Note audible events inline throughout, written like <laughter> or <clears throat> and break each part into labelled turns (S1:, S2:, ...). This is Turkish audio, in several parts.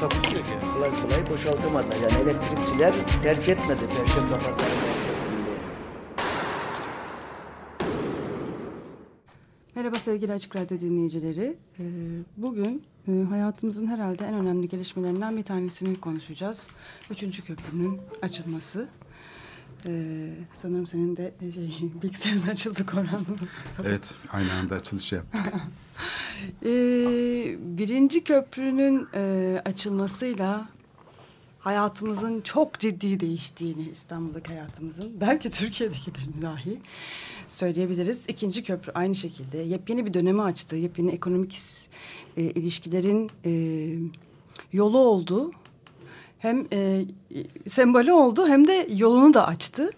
S1: Takusuyor ki.
S2: kolay kolay boşaltamadılar. Yani elektrikçiler terk etmedi Perşembe Pazarı merkezinde.
S3: Merhaba sevgili Açık Radyo dinleyicileri. Ee, Bugün e, hayatımızın herhalde en önemli gelişmelerinden bir tanesini konuşacağız. Üçüncü köprünün açılması. Ee, sanırım senin de şey, <laughs> bilgisayarın açıldı Korhan.
S4: Evet, aynı anda açılış yaptık. <laughs> <laughs>
S3: Ee, birinci köprünün e, açılmasıyla hayatımızın çok ciddi değiştiğini İstanbul'daki hayatımızın belki Türkiye'dekilerin dahi söyleyebiliriz. İkinci köprü aynı şekilde yepyeni bir dönemi açtı. Yepyeni ekonomik e, ilişkilerin e, yolu oldu. Hem e, sembolü oldu hem de yolunu da açtı.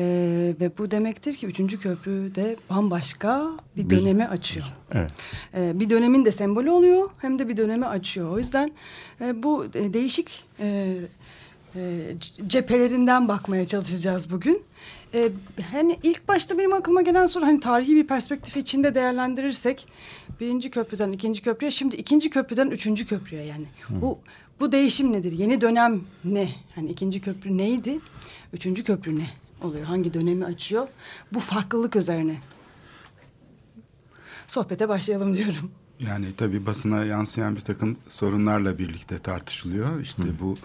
S3: E, ve bu demektir ki üçüncü köprü de bambaşka bir dönemi açıyor.
S5: Evet.
S3: E, bir dönemin de sembolü oluyor hem de bir dönemi açıyor. O yüzden e, bu e, değişik e, e, cephelerinden bakmaya çalışacağız bugün. E, hani ilk başta benim aklıma gelen soru hani tarihi bir perspektif içinde değerlendirirsek birinci köprüden ikinci köprüye şimdi ikinci köprüden üçüncü köprüye yani bu bu değişim nedir? Yeni dönem ne? Hani ikinci köprü neydi? Üçüncü köprü ne oluyor? Hangi dönemi açıyor? Bu farklılık üzerine sohbete başlayalım diyorum.
S4: Yani tabii basına yansıyan bir takım sorunlarla birlikte tartışılıyor. İşte bu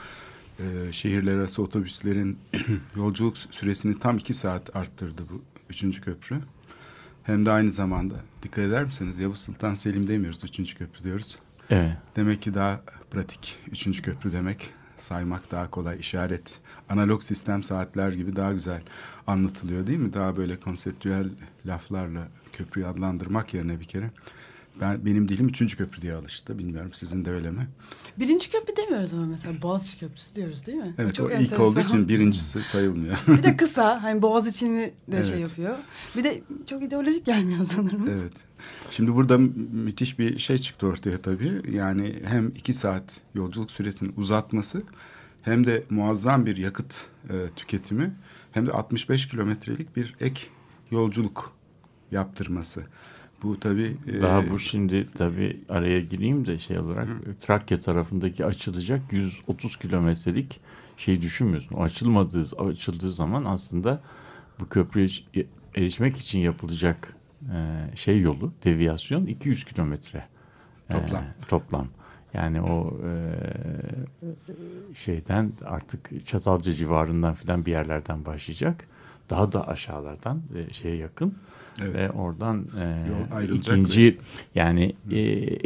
S4: e, şehirler arası otobüslerin <clears throat> yolculuk süresini tam iki saat arttırdı bu üçüncü köprü. Hem de aynı zamanda dikkat eder misiniz Yavuz Sultan Selim demiyoruz üçüncü köprü diyoruz.
S5: Evet.
S4: Demek ki daha pratik üçüncü köprü demek saymak daha kolay işaret analog sistem saatler gibi daha güzel anlatılıyor değil mi? Daha böyle konseptüel laflarla köprüyü adlandırmak yerine bir kere ben benim dilim üçüncü köprü diye alıştı. Bilmiyorum sizin de öyle mi?
S3: Birinci köprü demiyoruz ama mesela Boğaziçi Köprüsü diyoruz değil mi?
S4: Evet
S3: Çok
S4: o ilk
S3: enteresan.
S4: olduğu için <laughs> birincisi sayılmıyor.
S3: bir de kısa hani Boğaziçi'ni de şey
S4: Evet.
S3: yapıyor. Bir de çok ideolojik gelmiyor sanırım.
S4: Evet. Şimdi burada mü- müthiş bir şey çıktı ortaya tabii. Yani hem iki saat yolculuk süresini uzatması hem de muazzam bir yakıt e, tüketimi hem de 65 kilometrelik bir ek yolculuk yaptırması. Bu tabii... e,
S5: Daha bu şimdi tabii araya gireyim de şey olarak Trakya tarafındaki açılacak 130 kilometrelik şey düşünmüyorsun. O açılmadığı açıldığı zaman aslında bu köprüye erişmek için yapılacak e, şey yolu deviyasyon 200 kilometre e,
S4: Toplam.
S5: Yani o e, şeyden artık Çatalca civarından filan bir yerlerden başlayacak. Daha da aşağılardan e, şeye yakın.
S4: Evet.
S5: Ve oradan e, ikinci yani e,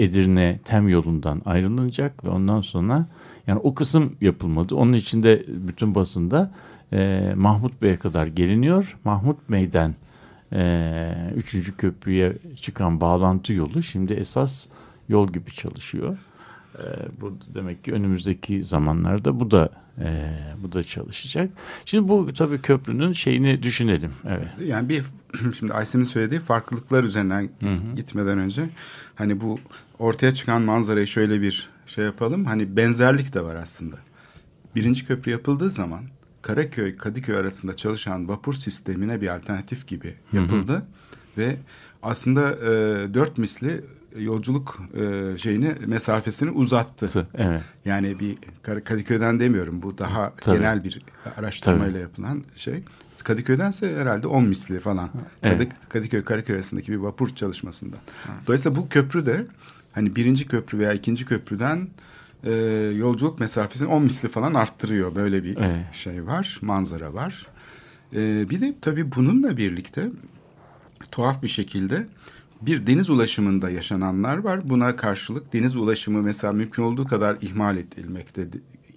S5: Edirne Tem yolundan ayrılınacak ve ondan sonra yani o kısım yapılmadı. Onun için de bütün basında e, Mahmut Bey'e kadar geliniyor. Mahmut Bey'den e, üçüncü köprüye çıkan bağlantı yolu şimdi esas yol gibi çalışıyor. E, bu demek ki önümüzdeki zamanlarda bu da e, bu da çalışacak. Şimdi bu tabii köprünün şeyini düşünelim. Evet.
S4: Yani bir <clears throat> şimdi Aysin'in söylediği farklılıklar üzerinden git- gitmeden önce hani bu ortaya çıkan manzarayı şöyle bir şey yapalım. Hani benzerlik de var aslında. Birinci köprü yapıldığı zaman Karaköy Kadıköy arasında çalışan vapur sistemine bir alternatif gibi yapıldı ve aslında e, dört misli yolculuk e, şeyini mesafesini uzattı.
S5: Evet.
S4: Yani bir Kadıköy'den demiyorum. Bu daha
S5: Tabii.
S4: genel bir araştırmayla yapılan şey. Kadıköy'dense herhalde 10 misli falan.
S5: Evet.
S4: Kadık- Kadıköy Karaköy arasındaki bir vapur çalışmasından. Dolayısıyla bu köprü de hani birinci köprü veya ikinci köprüden e, yolculuk mesafesini 10 misli falan arttırıyor. Böyle bir
S5: Evet.
S4: şey var, manzara var. E, bir de tabii bununla birlikte tuhaf bir şekilde bir deniz ulaşımında yaşananlar var. Buna karşılık deniz ulaşımı mesela mümkün olduğu kadar ihmal edilmekte,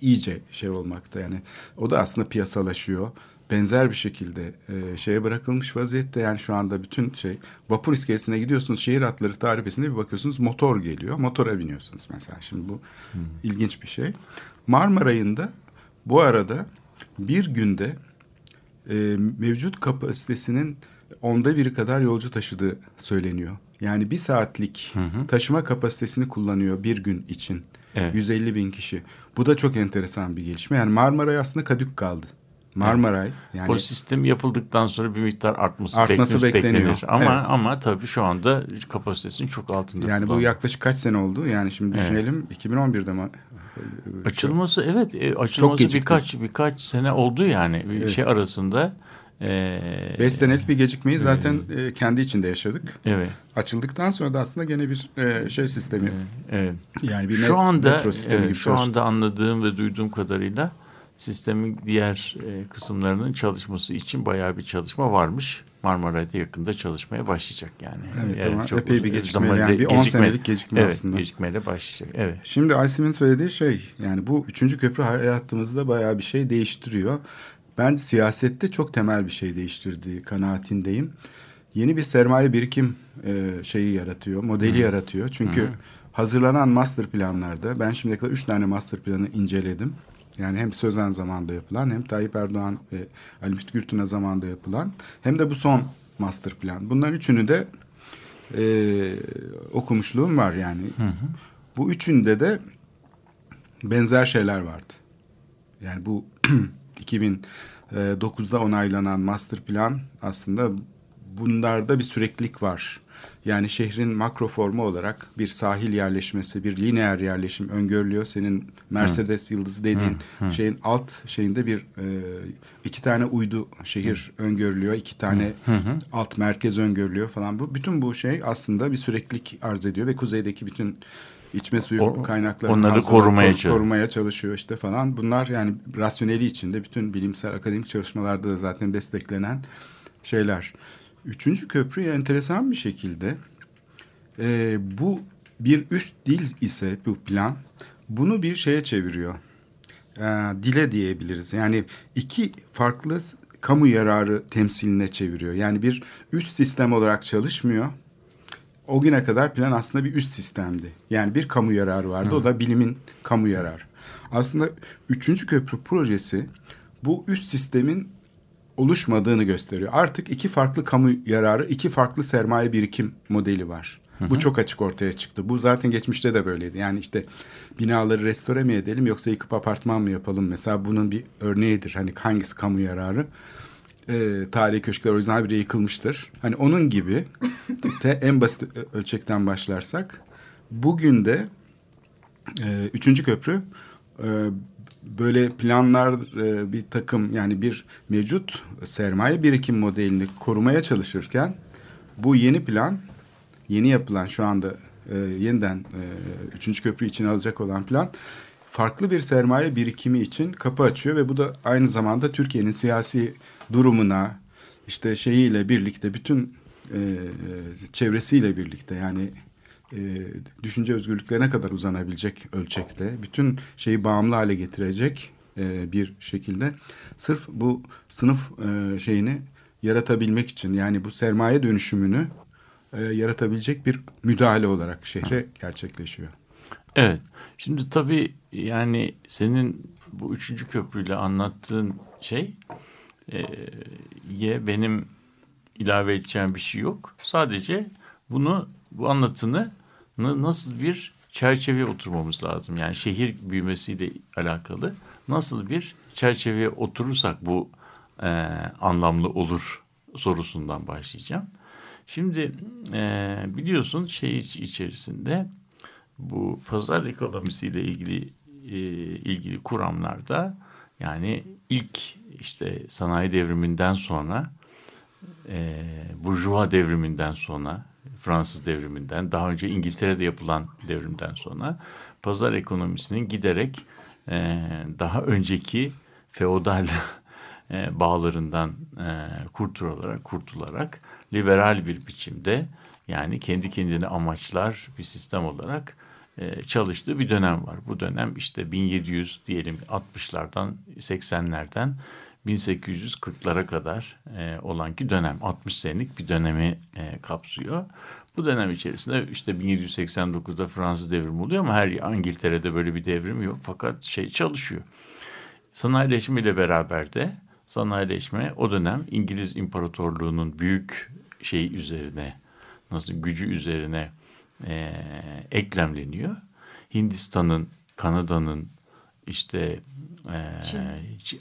S4: iyice şey olmakta yani. O da aslında piyasalaşıyor. Benzer bir şekilde e, şeye bırakılmış vaziyette yani şu anda bütün şey vapur iskelesine gidiyorsunuz şehir hatları tarifesinde bir bakıyorsunuz motor geliyor motora biniyorsunuz mesela şimdi bu ilginç bir şey. Marmaray'ın da Bu arada bir günde e, mevcut kapasitesinin onda biri kadar yolcu taşıdığı söyleniyor. Yani bir saatlik taşıma kapasitesini kullanıyor bir gün için.
S5: Evet.
S4: 150 bin kişi. Bu da çok enteresan bir gelişme. Yani Marmaray aslında kadük kaldı. Marmaray yani
S5: o sistem yapıldıktan sonra bir miktar artması,
S4: Artması bekleniyor.
S5: beklenir. Ama
S4: Evet.
S5: ama tabii şu anda kapasitesinin çok altında.
S4: yani bu yaklaşık kaç sene oldu? Yani şimdi
S5: Evet.
S4: düşünelim 2011'de mi?
S5: Açılması evet e, açılması birkaç birkaç sene oldu yani bir
S4: Evet.
S5: şey arasında. E,
S4: 5 senelik bir gecikmeyi zaten e, kendi içinde yaşadık.
S5: Evet.
S4: Açıldıktan sonra da aslında gene bir e, şey sistemi
S5: Evet.
S4: yani bir
S5: Şu anda
S4: metro sistemi
S5: evet,
S4: gibi
S5: şu
S4: çalıştı.
S5: anda anladığım ve duyduğum kadarıyla sistemin diğer e, kısımlarının çalışması için bayağı bir çalışma varmış. Marmaray'da yakında çalışmaya başlayacak yani.
S4: Evet,
S5: Yani
S4: ama
S5: çok
S4: epey bir
S5: zamanda
S4: yani bir 10 senelik gecikme
S5: evet,
S4: aslında.
S5: gecikmeyle başlayacak. Evet.
S4: Şimdi Aysim'in söylediği şey yani bu üçüncü köprü hayatımızda bayağı bir şey değiştiriyor. Ben siyasette çok temel bir şey değiştirdiği kanaatindeyim. Yeni bir sermaye birikim e, şeyi yaratıyor, modeli yaratıyor. Çünkü hazırlanan master planlarda ben şimdiye kadar üç tane master planı inceledim. Yani hem Sözen zamanında yapılan hem Tayyip Erdoğan ve Ali Müftü Gürtün'e zamanında yapılan hem de bu son master plan. Bunların üçünü de e, okumuşluğum var yani. Bu üçünde de benzer şeyler vardı. Yani bu <clears throat> 2009'da onaylanan master plan aslında bunlarda bir süreklilik var. Yani şehrin makro formu olarak bir sahil yerleşmesi, bir lineer yerleşim öngörülüyor. Senin Mercedes yıldızı dediğin şeyin alt şeyinde bir e, iki tane uydu şehir öngörülüyor. iki tane alt merkez öngörülüyor falan. Bu bütün bu şey aslında bir süreklilik arz ediyor ve kuzeydeki bütün içme suyu
S5: O-
S4: kaynaklarını
S5: onları korumaya
S4: kor-
S5: çalışıyor.
S4: korumaya çalışıyor işte falan. Bunlar yani rasyoneli içinde bütün bilimsel akademik çalışmalarda da zaten desteklenen şeyler. Üçüncü köprü enteresan bir şekilde e, bu bir üst dil ise bu plan bunu bir şeye çeviriyor. E, dile diyebiliriz. Yani iki farklı kamu yararı temsiline çeviriyor. Yani bir üst sistem olarak çalışmıyor. O güne kadar plan aslında bir üst sistemdi. Yani bir kamu yararı vardı. O da bilimin kamu yararı. Aslında üçüncü köprü projesi bu üst sistemin oluşmadığını gösteriyor. Artık iki farklı kamu yararı, iki farklı sermaye birikim modeli var. Bu çok açık ortaya çıktı. Bu zaten geçmişte de böyleydi. Yani işte binaları restore mi edelim yoksa yıkıp apartman mı yapalım? Mesela bunun bir örneğidir. Hani hangisi kamu yararı? Ee, tarihi köşkler o yüzden habire yıkılmıştır. Hani onun gibi te, <laughs> en basit ölçekten başlarsak bugün de e, üçüncü köprü e, böyle planlar e, bir takım yani bir mevcut sermaye birikim modelini korumaya çalışırken bu yeni plan yeni yapılan şu anda e, yeniden e, üçüncü köprü için alacak olan plan farklı bir sermaye birikimi için kapı açıyor ve bu da aynı zamanda Türkiye'nin siyasi durumuna işte şeyiyle birlikte bütün e, çevresiyle birlikte yani e, düşünce özgürlüklerine kadar uzanabilecek ölçekte bütün şeyi bağımlı hale getirecek e, bir şekilde sırf bu sınıf e, şeyini yaratabilmek için yani bu sermaye dönüşümünü e, yaratabilecek bir müdahale olarak şehre gerçekleşiyor.
S5: Evet. Şimdi tabii yani senin bu üçüncü köprüyle anlattığın şey ye benim ilave edeceğim bir şey yok. Sadece bunu bu anlatını na- nasıl bir çerçeveye oturmamız lazım. Yani şehir büyümesiyle alakalı nasıl bir çerçeveye oturursak bu e, anlamlı olur sorusundan başlayacağım. Şimdi e, biliyorsun şey iç- içerisinde bu pazar ekonomisiyle ilgili e, ilgili kuramlarda yani ilk işte sanayi devriminden sonra e, Burjuva devriminden sonra Fransız devriminden daha önce İngiltere'de yapılan devrimden sonra pazar ekonomisinin giderek e, daha önceki feodal e, bağlarından e, kurtularak kurtularak liberal bir biçimde yani kendi kendine amaçlar bir sistem olarak çalıştığı bir dönem var. Bu dönem işte 1700 diyelim 60'lardan 80'lerden 1840'lara kadar e, olan ki dönem 60 senelik bir dönemi e, kapsıyor. Bu dönem içerisinde işte 1789'da Fransız devrimi oluyor ama her İngiltere'de böyle bir devrim yok fakat şey çalışıyor. Sanayileşme ile beraber de sanayileşme o dönem İngiliz İmparatorluğu'nun büyük şey üzerine nasıl gücü üzerine e, eklemleniyor. Hindistan'ın, Kanada'nın işte e,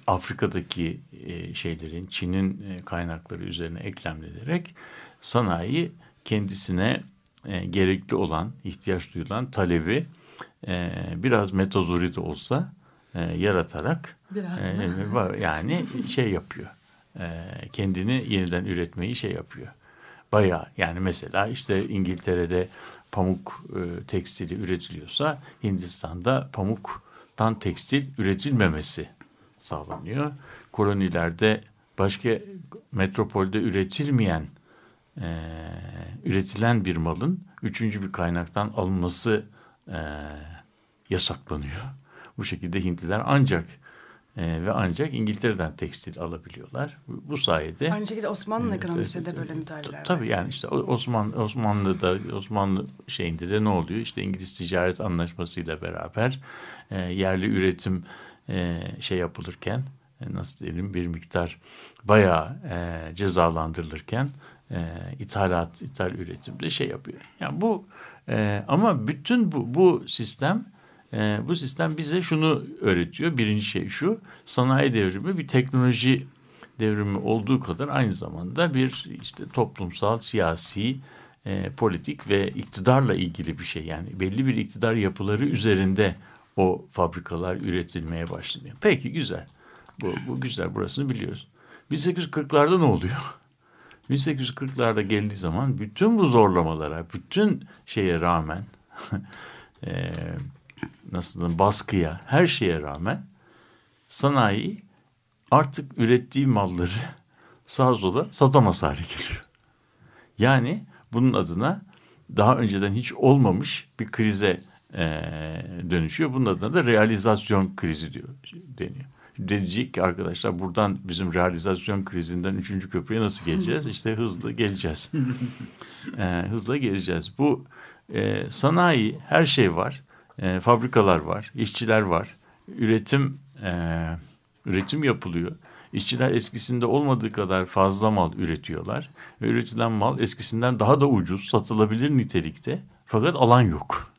S5: Afrika'daki e, şeylerin Çin'in e, kaynakları üzerine eklemlenerek sanayi kendisine e, gerekli olan, ihtiyaç duyulan talebi e, biraz metazori de olsa e, yaratarak
S3: Biraz
S5: e, <laughs> yani şey yapıyor. E, kendini yeniden üretmeyi şey yapıyor. Bayağı yani mesela işte İngiltere'de pamuk e, tekstili üretiliyorsa Hindistan'da pamuktan tekstil üretilmemesi sağlanıyor. Kolonilerde başka metropolde üretilmeyen e, üretilen bir malın üçüncü bir kaynaktan alınması e, yasaklanıyor. Bu şekilde Hintliler ancak e, ve ancak İngiltere'den tekstil alabiliyorlar. Bu, bu sayede
S3: Aynı şekilde Osmanlı ekonomisinde de böyle müdahaleler
S5: Tabii
S3: var.
S5: yani işte Osman Osmanlı'da Osmanlı şeyinde de ne oluyor? İşte İngiliz ticaret anlaşmasıyla beraber e, yerli üretim e, şey yapılırken e, nasıl diyelim bir miktar bayağı e, cezalandırılırken e, ithalat, ithal üretimde şey yapıyor. Yani bu e, ama bütün bu bu sistem e, bu sistem bize şunu öğretiyor. Birinci şey şu, sanayi devrimi bir teknoloji devrimi olduğu kadar aynı zamanda bir işte toplumsal, siyasi, e, politik ve iktidarla ilgili bir şey. Yani belli bir iktidar yapıları üzerinde o fabrikalar üretilmeye başlanıyor. Peki güzel. Bu, bu güzel. Burasını biliyoruz. 1840'larda ne oluyor? <laughs> 1840'larda geldiği zaman bütün bu zorlamalara, bütün şeye rağmen <laughs> e, nasıl diyeyim, baskıya, her şeye rağmen sanayi artık ürettiği malları <laughs> sağa sola satamaz hale geliyor. Yani bunun adına daha önceden hiç olmamış bir krize e, dönüşüyor. Bunun adına da realizasyon krizi diyor deniyor. Denecek ki arkadaşlar buradan bizim realizasyon krizinden üçüncü köprüye nasıl geleceğiz? İşte hızlı geleceğiz. <laughs> e, hızla geleceğiz. Bu e, sanayi her şey var. E, fabrikalar var, işçiler var. Üretim e, üretim yapılıyor. İşçiler eskisinde olmadığı kadar fazla mal üretiyorlar. Ve üretilen mal eskisinden daha da ucuz, satılabilir nitelikte. Fakat alan yok.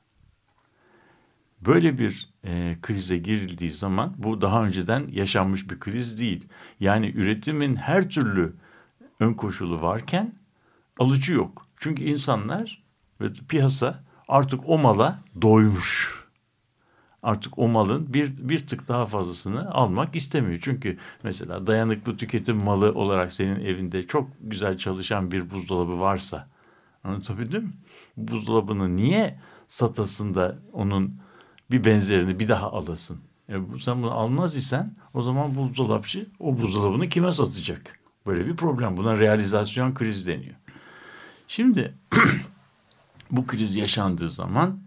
S5: Böyle bir e, krize girildiği zaman bu daha önceden yaşanmış bir kriz değil. Yani üretimin her türlü ön koşulu varken alıcı yok. Çünkü insanlar ve piyasa artık o mala doymuş. Artık o malın bir, bir tık daha fazlasını almak istemiyor. Çünkü mesela dayanıklı tüketim malı olarak senin evinde çok güzel çalışan bir buzdolabı varsa anlatabildim mi? Buzdolabını niye satasın da onun bir benzerini bir daha alasın? E, sen bunu almaz isen o zaman buzdolapçı o buzdolabını kime satacak? Böyle bir problem. Buna realizasyon krizi deniyor. Şimdi <clears throat> bu kriz yaşandığı zaman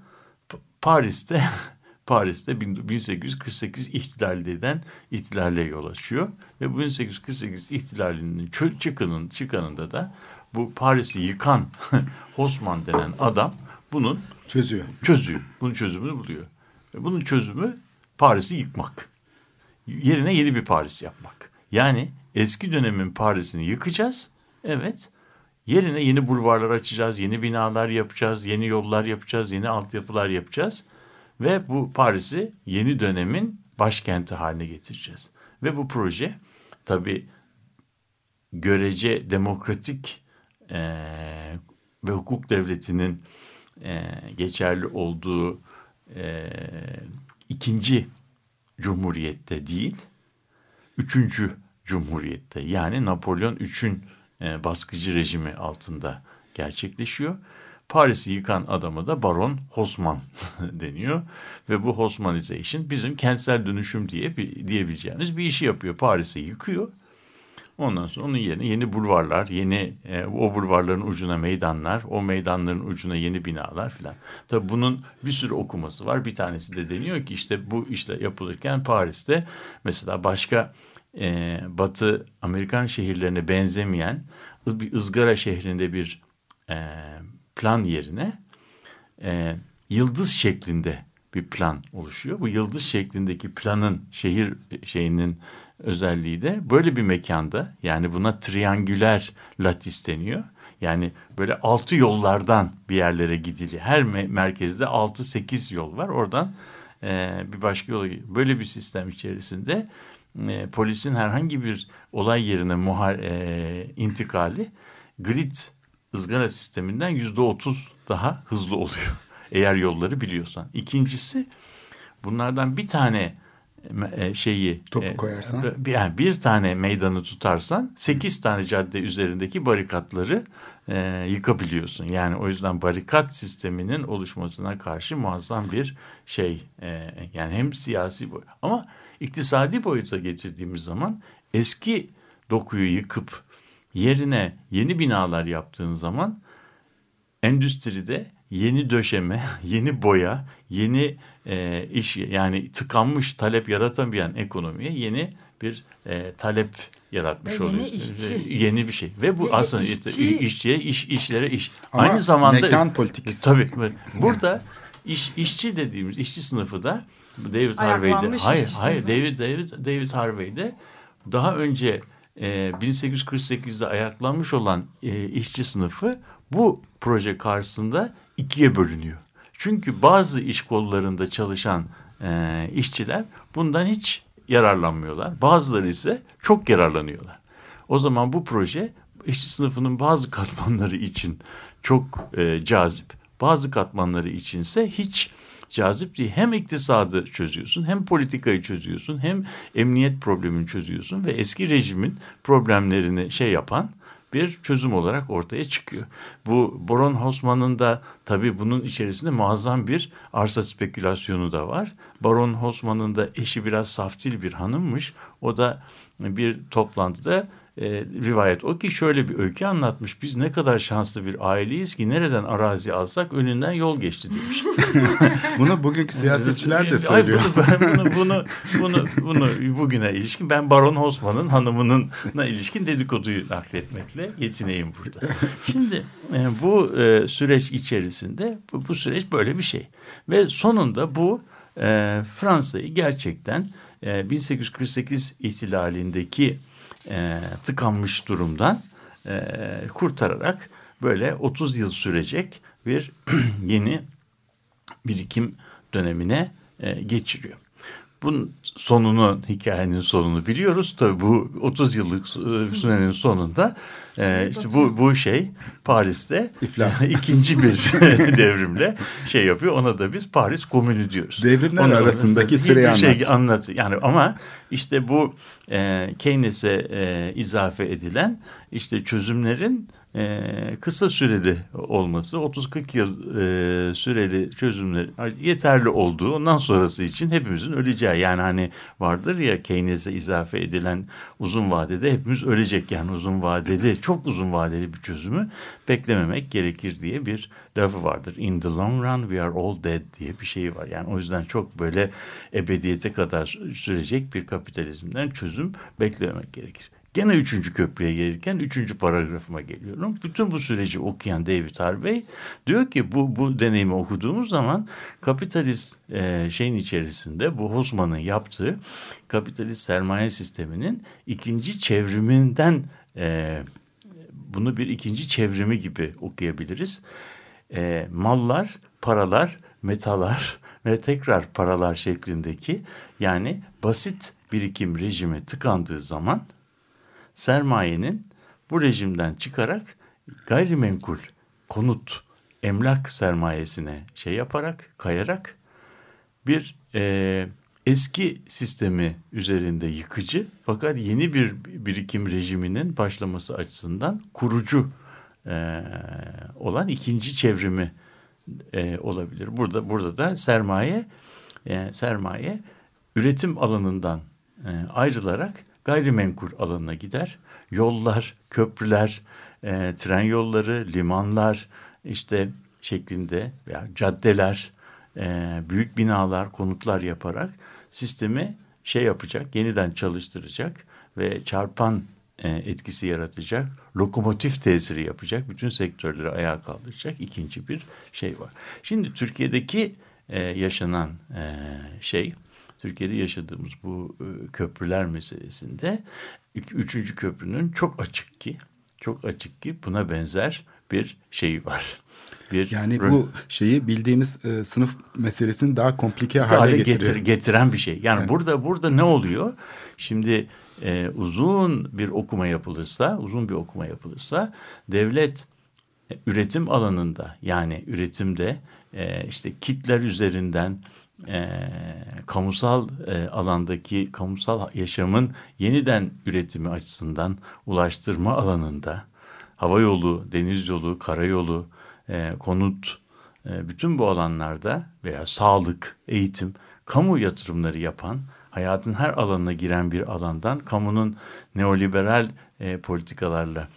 S5: Paris'te <laughs> Paris'te 1848 ihtilalinden ihtilale yol açıyor ve bu 1848 ihtilalinin çıkının çıkanında da bu Paris'i yıkan <laughs> Osman denen adam bunun
S4: Çözüyor.
S5: çözüyor. Bunun çözümünü buluyor. Ve bunun çözümü Paris'i yıkmak. Yerine yeni bir Paris yapmak. Yani eski dönemin Paris'ini yıkacağız. Evet. Yerine yeni bulvarlar açacağız, yeni binalar yapacağız, yeni yollar yapacağız, yeni altyapılar yapacağız. Ve bu Paris'i yeni dönemin başkenti haline getireceğiz. Ve bu proje tabii görece demokratik e, ve hukuk devletinin e, geçerli olduğu e, ikinci cumhuriyette değil, üçüncü cumhuriyette yani Napolyon 3'ün e, baskıcı rejimi altında gerçekleşiyor. Paris'i yıkan adamı da Baron Haussmann <laughs> deniyor ve bu Haussmannization bizim kentsel dönüşüm diye bir, diyebileceğimiz bir işi yapıyor. Paris'i yıkıyor. Ondan sonra onun yerine yeni bulvarlar, yeni e, o bulvarların ucuna meydanlar, o meydanların ucuna yeni binalar filan. Tabii bunun bir sürü okuması var. Bir tanesi de deniyor ki işte bu işle yapılırken Paris'te mesela başka e, Batı Amerikan şehirlerine benzemeyen bir ızgara şehrinde bir e, plan yerine e, yıldız şeklinde bir plan oluşuyor. Bu yıldız şeklindeki planın şehir şeyinin özelliği de böyle bir mekanda yani buna triangüler latis deniyor. Yani böyle altı yollardan bir yerlere gidiliyor. Her me- merkezde altı sekiz yol var. Oradan e, bir başka yola. Böyle bir sistem içerisinde e, polisin herhangi bir olay yerine muhar e, intikali grid ızgara sisteminden yüzde otuz daha hızlı oluyor. <laughs> Eğer yolları biliyorsan. İkincisi bunlardan bir tane e, şeyi
S4: Topu koyarsan.
S5: bir, yani bir tane meydanı tutarsan sekiz tane cadde üzerindeki barikatları e, yıkabiliyorsun. Yani o yüzden barikat sisteminin oluşmasına karşı muazzam bir şey. E, yani hem siyasi ama iktisadi boyuta getirdiğimiz zaman eski dokuyu yıkıp yerine yeni binalar yaptığın zaman endüstride yeni döşeme, <laughs> yeni boya, yeni e, iş yani tıkanmış talep yaratamayan ekonomiye yeni bir e, talep yaratmış
S3: Ve yeni
S5: oluyor.
S3: işçi.
S5: Yeni bir şey ve bu
S3: Ve
S5: aslında
S3: işçi-
S5: işte işçiye iş işlere iş.
S4: Ama
S5: Aynı zamanda
S4: mekan politikası.
S5: Tabii. <laughs> Burada iş işçi dediğimiz işçi sınıfı da David Harvey'de hayır hayır. David David David Harvey'de daha önce e, 1848'de ayaklanmış olan e, işçi sınıfı bu proje karşısında ikiye bölünüyor. Çünkü bazı iş kollarında çalışan e, işçiler bundan hiç yararlanmıyorlar. Bazıları ise çok yararlanıyorlar. O zaman bu proje işçi sınıfının bazı katmanları için çok e, cazip, bazı katmanları içinse hiç cazip değil. Hem iktisadı çözüyorsun, hem politikayı çözüyorsun, hem emniyet problemini çözüyorsun ve eski rejimin problemlerini şey yapan bir çözüm olarak ortaya çıkıyor. Bu Baron Haussmann'ın da tabii bunun içerisinde muazzam bir arsa spekülasyonu da var. Baron Haussmann'ın da eşi biraz saftil bir hanımmış. O da bir toplantıda e, rivayet o ki şöyle bir öykü anlatmış. Biz ne kadar şanslı bir aileyiz ki nereden arazi alsak önünden yol geçti demiş. <laughs>
S4: Bunu bugünkü siyasetçiler de
S5: Ay,
S4: söylüyor.
S5: bunu, ben bunu, bunu, bunu, bunu bugüne ilişkin ben Baron Osman'ın hanımının ilişkin dedikoduyu nakletmekle yetineyim burada. Şimdi e, bu e, süreç içerisinde bu, bu süreç böyle bir şey. Ve sonunda bu e, Fransa'yı gerçekten e, 1848 ihtilalindeki e, tıkanmış durumdan e, kurtararak böyle 30 yıl sürecek bir <clears throat> yeni birikim dönemine e, geçiriyor. Bunun sonunu, hikayenin sonunu biliyoruz. Tabii bu 30 yıllık e, sürenin sonunda e, işte bu, bu şey Paris'te
S4: İflas. <laughs>
S5: ikinci bir <laughs> devrimle şey yapıyor. Ona da biz Paris Komünü diyoruz.
S4: Devrimler
S5: Ona-
S4: arasındaki
S5: bir
S4: süreyi
S5: şey
S4: anlat.
S5: anlat. Yani ama işte bu e, Keynes'e e, izafe edilen işte çözümlerin e, kısa süreli olması 30-40 yıl e, süreli çözümler yeterli olduğu ondan sonrası için hepimizin öleceği yani hani vardır ya Keynes'e izafe edilen uzun vadede hepimiz ölecek yani uzun vadeli çok uzun vadeli bir çözümü beklememek gerekir diye bir lafı vardır. In the long run we are all dead diye bir şey var. Yani o yüzden çok böyle ebediyete kadar sürecek bir kapitalizmden çözüm beklememek gerekir. Gene üçüncü köprüye gelirken üçüncü paragrafıma geliyorum. Bütün bu süreci okuyan David Harvey diyor ki bu, bu deneyimi okuduğumuz zaman kapitalist e, şeyin içerisinde bu Hosman'ın yaptığı kapitalist sermaye sisteminin ikinci çevriminden e, bunu bir ikinci çevrimi gibi okuyabiliriz. E, mallar, paralar, metalar ve tekrar paralar şeklindeki yani basit birikim rejimi tıkandığı zaman sermayenin bu rejimden çıkarak gayrimenkul, konut, emlak sermayesine şey yaparak, kayarak bir e, eski sistemi üzerinde yıkıcı fakat yeni bir birikim rejiminin başlaması açısından kurucu e, olan ikinci çevrimi e, olabilir. Burada burada da sermaye e, sermaye üretim alanından e, ayrılarak gayrimenkul alanına gider. Yollar, köprüler, e, tren yolları, limanlar işte şeklinde veya caddeler, e, büyük binalar, konutlar yaparak sistemi şey yapacak, yeniden çalıştıracak ve çarpan e, etkisi yaratacak, lokomotif tesiri yapacak, bütün sektörleri ayağa kaldıracak ikinci bir şey var. Şimdi Türkiye'deki e, yaşanan e, şey Türkiye'de yaşadığımız bu e, köprüler meselesinde üçüncü köprünün çok açık ki çok açık ki buna benzer bir şey var.
S4: Bir yani bu şeyi bildiğimiz e, sınıf meselesini daha komplike hale,
S5: hale. Getir, getiren bir şey. Yani evet. burada burada ne oluyor? Şimdi e, uzun bir okuma yapılırsa, uzun bir okuma yapılırsa devlet e, üretim alanında yani üretimde e, işte kitler üzerinden e, kamusal e, alandaki kamusal yaşamın yeniden üretimi açısından ulaştırma alanında hava yolu, deniz yolu, karayolu, e, konut e, bütün bu alanlarda veya sağlık, eğitim, kamu yatırımları yapan hayatın her alanına giren bir alandan kamunun neoliberal e, politikalarla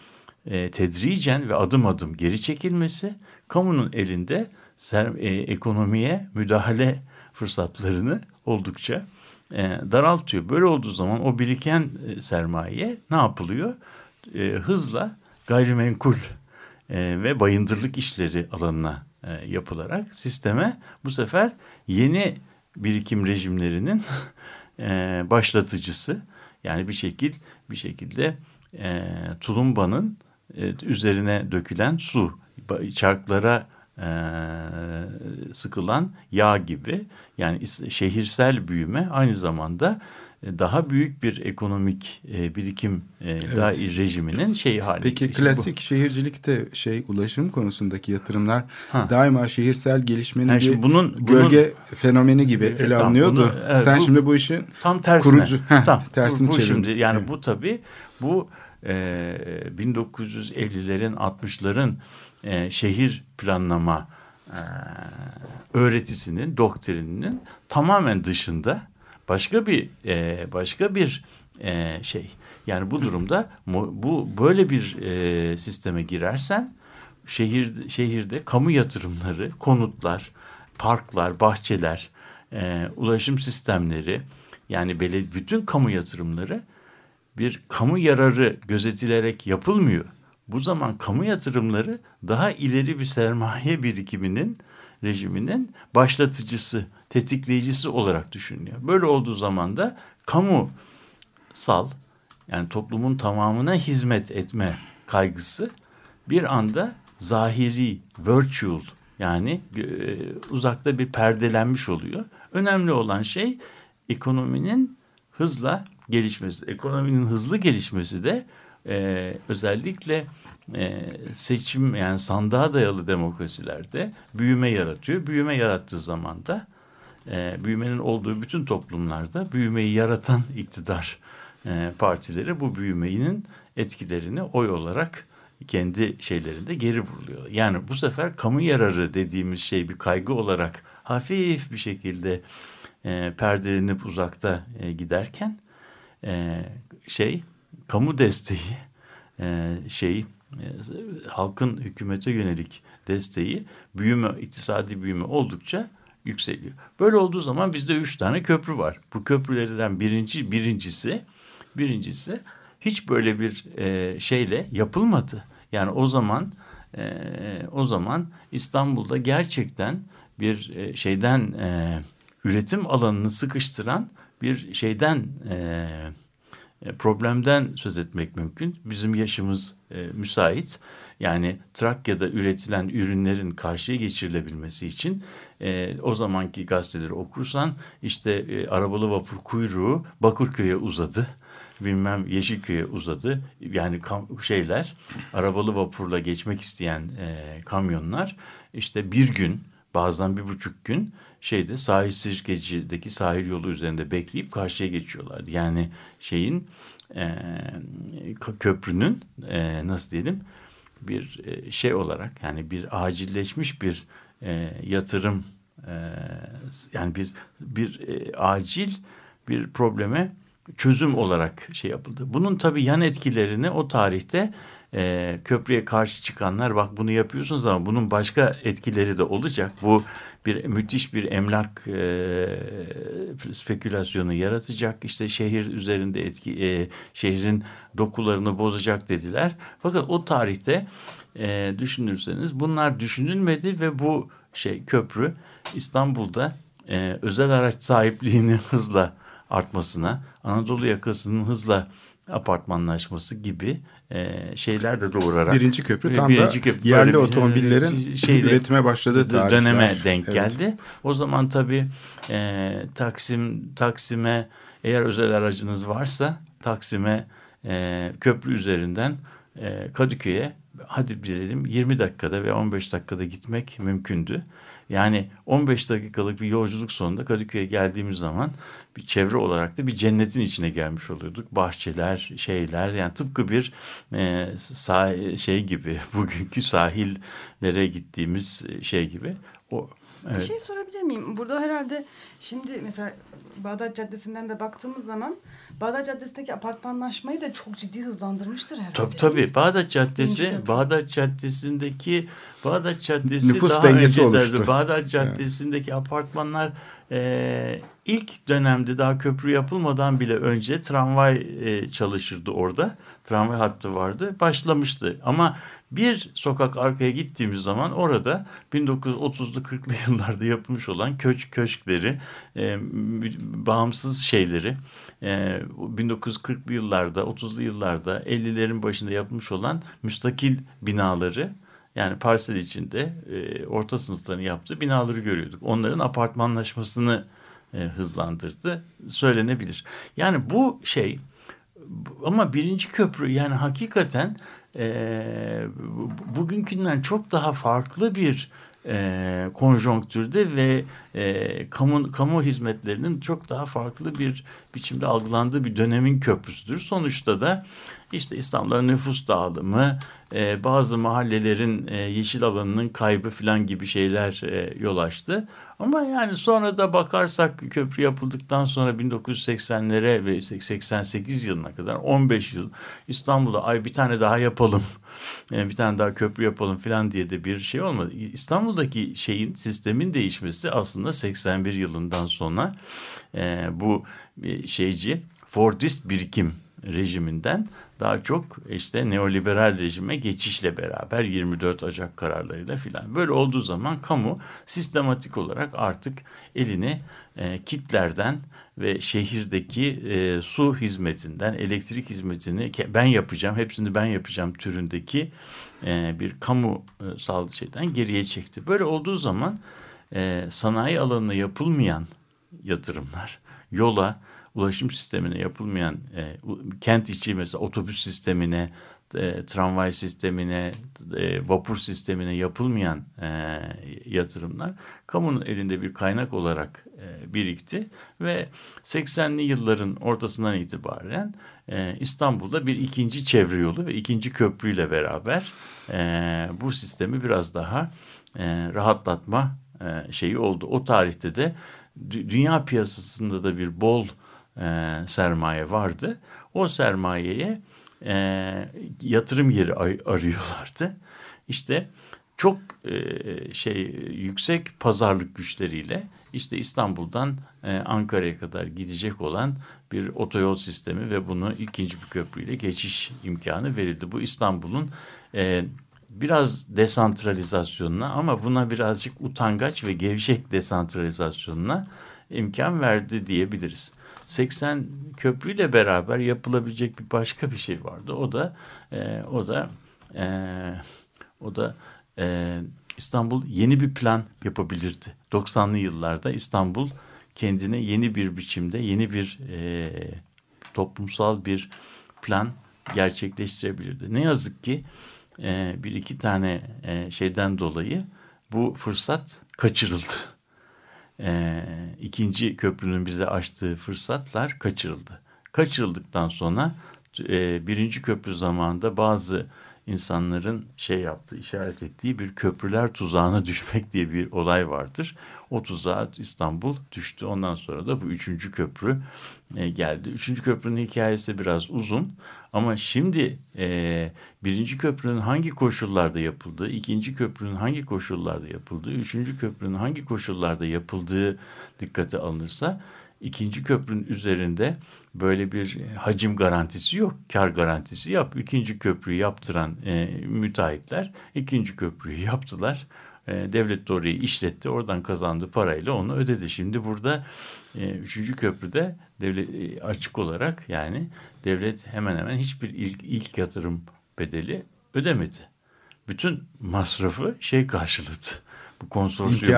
S5: e, tedricen ve adım adım geri çekilmesi kamunun elinde ser, e, ekonomiye müdahale fırsatlarını oldukça e, daraltıyor. Böyle olduğu zaman o biriken e, sermaye ne yapılıyor? E, hızla gayrimenkul e, ve bayındırlık işleri alanına e, yapılarak sisteme bu sefer yeni birikim rejimlerinin <laughs> e, başlatıcısı yani bir şekil bir şekilde e, tulumbanın e, üzerine dökülen su çarklara sıkılan yağ gibi yani şehirsel büyüme aynı zamanda e, daha büyük bir ekonomik e, birikim e, evet. daha rejiminin şey hali.
S4: Peki klasik bu. şehircilikte şey ulaşım konusundaki yatırımlar ha. daima şehirsel gelişmenin yani bir bunun, gölge bunun, fenomeni gibi ele tam, alınıyordu. Bunu, evet, Sen bu, şimdi bu işin
S5: tam tersine. kurucu <laughs> heh, tam, tersini bu, bu şimdi yani evet. bu tabii bu e, 1950'lerin 60'ların e, şehir planlama e, öğretisinin, doktrininin tamamen dışında başka bir e, başka bir e, şey. Yani bu durumda bu böyle bir e, sisteme girersen şehir şehirde kamu yatırımları, konutlar, parklar, bahçeler, e, ulaşım sistemleri yani bütün kamu yatırımları bir kamu yararı gözetilerek yapılmıyor. Bu zaman kamu yatırımları daha ileri bir sermaye birikiminin rejiminin başlatıcısı, tetikleyicisi olarak düşünülüyor. Böyle olduğu zaman da kamu sal yani toplumun tamamına hizmet etme kaygısı bir anda zahiri, virtual yani e, uzakta bir perdelenmiş oluyor. Önemli olan şey ekonominin hızla gelişmesi. Ekonominin hızlı gelişmesi de e, özellikle e, seçim yani sandığa dayalı demokrasilerde büyüme yaratıyor. Büyüme yarattığı zaman da e, büyümenin olduğu bütün toplumlarda büyümeyi yaratan iktidar e, partileri bu büyümenin etkilerini oy olarak kendi şeylerinde geri vuruluyor. Yani bu sefer kamu yararı dediğimiz şey bir kaygı olarak hafif bir şekilde e, perdelenip uzakta e, giderken e, şey kamu desteği e, şey e, halkın hükümete yönelik desteği büyüme iktisadi büyüme oldukça yükseliyor. Böyle olduğu zaman bizde üç tane köprü var. Bu köprülerden birinci birincisi birincisi hiç böyle bir e, şeyle yapılmadı. Yani o zaman e, o zaman İstanbul'da gerçekten bir e, şeyden e, üretim alanını sıkıştıran bir şeyden e, problemden söz etmek mümkün. Bizim yaşımız e, müsait. Yani Trakya'da üretilen ürünlerin karşıya geçirilebilmesi için e, o zamanki gazeteleri okursan işte e, arabalı vapur kuyruğu Bakırköy'e uzadı bilmem Yeşilköy'e uzadı. Yani kam- şeyler arabalı vapurla geçmek isteyen e, kamyonlar işte bir gün bazen bir buçuk gün şeyde sahil Sirkeci'deki sahil yolu üzerinde bekleyip karşıya geçiyorlardı. Yani şeyin e, köprünün e, nasıl diyelim bir e, şey olarak yani bir acilleşmiş bir e, yatırım e, yani bir bir e, acil bir probleme çözüm olarak şey yapıldı. Bunun tabii yan etkilerini o tarihte e, köprüye karşı çıkanlar bak bunu yapıyorsunuz ama bunun başka etkileri de olacak. Bu bir müthiş bir emlak e, spekülasyonu yaratacak. İşte şehir üzerinde etki e, şehrin dokularını bozacak dediler. Fakat o tarihte e, düşünürseniz bunlar düşünülmedi ve bu şey köprü İstanbul'da e, özel araç sahipliğini <laughs> hızla artmasına, Anadolu yakasının hızla apartmanlaşması gibi e, şeyler de doğurarak
S4: Birinci köprü tam
S5: Birinci
S4: da
S5: köprü
S4: yerli
S5: bir,
S4: otomobillerin
S5: e, şeyle,
S4: üretime başladığı tarihler.
S5: döneme denk
S4: Evet.
S5: geldi. O zaman tabii e, Taksim Taksim'e eğer özel aracınız varsa Taksim'e e, köprü üzerinden e, Kadıköy'e hadi bilelim 20 dakikada ve 15 dakikada gitmek mümkündü. Yani 15 dakikalık bir yolculuk sonunda Kadıköy'e geldiğimiz zaman bir çevre olarak da bir cennetin içine gelmiş oluyorduk. Bahçeler, şeyler yani tıpkı bir e, sah- şey gibi <laughs> bugünkü sahillere gittiğimiz şey gibi. O
S3: Bir
S5: evet.
S3: şey sorabilir miyim? Burada herhalde şimdi mesela Bağdat Caddesi'nden de baktığımız zaman Bağdat Caddesi'ndeki apartmanlaşmayı da çok ciddi hızlandırmıştır herhalde.
S5: Tabii tabii. Bağdat Caddesi. Bağdat Caddesi'ndeki Bağdat Caddesi
S4: Nüfus
S5: daha
S4: dengesi
S5: önce de
S4: oluştu.
S5: Bağdat Caddesi'ndeki apartmanlar e, ilk dönemde daha köprü yapılmadan bile önce tramvay e, çalışırdı orada. Tramvay hattı vardı. Başlamıştı. Ama bir sokak arkaya gittiğimiz zaman orada 1930'lu 40'lı yıllarda yapılmış olan köşk köşkleri, e, bağımsız şeyleri, e, 1940'lı yıllarda, 30'lu yıllarda, 50'lerin başında yapılmış olan müstakil binaları yani parsel içinde e, orta sınıfların yaptığı binaları görüyorduk. Onların apartmanlaşmasını e, hızlandırdı söylenebilir. Yani bu şey ama birinci köprü yani hakikaten e, bu- bugünkünden çok daha farklı bir e, konjonktürde ve e, kamu, kamu hizmetlerinin çok daha farklı bir biçimde algılandığı bir dönemin köprüsüdür. Sonuçta da işte İstanbul'da nüfus dağılımı, e, bazı mahallelerin e, yeşil alanının kaybı falan gibi şeyler e, yol açtı. Ama yani sonra da bakarsak köprü yapıldıktan sonra 1980'lere ve 88 yılına kadar 15 yıl İstanbul'da ay bir tane daha yapalım, <laughs> e, bir tane daha köprü yapalım falan diye de bir şey olmadı. İstanbul'daki şeyin sistemin değişmesi aslında 81 yılından sonra e, bu e, şeyci Fordist birikim rejiminden daha çok işte neoliberal rejime geçişle beraber 24 Ocak kararlarıyla filan. Böyle olduğu zaman kamu sistematik olarak artık elini e, kitlerden ve şehirdeki e, su hizmetinden, elektrik hizmetini ben yapacağım, hepsini ben yapacağım türündeki e, bir kamu e, şeyden geriye çekti. Böyle olduğu zaman e, sanayi alanına yapılmayan yatırımlar, yola, ulaşım sistemine yapılmayan e, kent içi mesela otobüs sistemine, e, tramvay sistemine, e, vapur sistemine yapılmayan e, yatırımlar kamunun elinde bir kaynak olarak e, birikti ve 80'li yılların ortasından itibaren e, İstanbul'da bir ikinci çevre yolu ve ikinci köprüyle beraber e, bu sistemi biraz daha e, rahatlatma e, şeyi oldu. O tarihte de dü- dünya piyasasında da bir bol e, sermaye vardı. O sermayeye e, yatırım yeri arıyorlardı. İşte çok e, şey yüksek pazarlık güçleriyle işte İstanbul'dan e, Ankara'ya kadar gidecek olan bir otoyol sistemi ve bunu ikinci bir köprüyle geçiş imkanı verildi. Bu İstanbul'un e, biraz desantralizasyonuna ama buna birazcık utangaç ve gevşek desantralizasyonuna imkan verdi diyebiliriz. 80 köprüyle beraber yapılabilecek bir başka bir şey vardı. O da e, o da e, o da e, İstanbul yeni bir plan yapabilirdi. 90'lı yıllarda İstanbul kendine yeni bir biçimde yeni bir e, toplumsal bir plan gerçekleştirebilirdi. Ne yazık ki e, bir iki tane e, şeyden dolayı bu fırsat kaçırıldı. E, ikinci köprünün bize açtığı fırsatlar kaçırıldı. Kaçırıldıktan sonra e, birinci köprü zamanında bazı insanların şey yaptığı, işaret ettiği bir köprüler tuzağına <laughs> düşmek diye bir olay vardır. O tuzağa İstanbul düştü. Ondan sonra da bu üçüncü köprü e, geldi. Üçüncü köprünün hikayesi biraz uzun ama şimdi e, birinci köprünün hangi koşullarda yapıldığı, ikinci köprünün hangi koşullarda yapıldığı, üçüncü köprünün hangi koşullarda yapıldığı dikkate alınırsa ikinci köprünün üzerinde böyle bir hacim garantisi yok. Kar garantisi yap. İkinci köprüyü yaptıran e, müteahhitler ikinci köprüyü yaptılar. E, devlet de orayı işletti. Oradan kazandığı parayla onu ödedi. Şimdi burada e, üçüncü köprüde devlet e, açık olarak yani devlet hemen hemen hiçbir ilk, ilk yatırım bedeli ödemedi. Bütün masrafı şey karşıladı. Bu konsorsiyum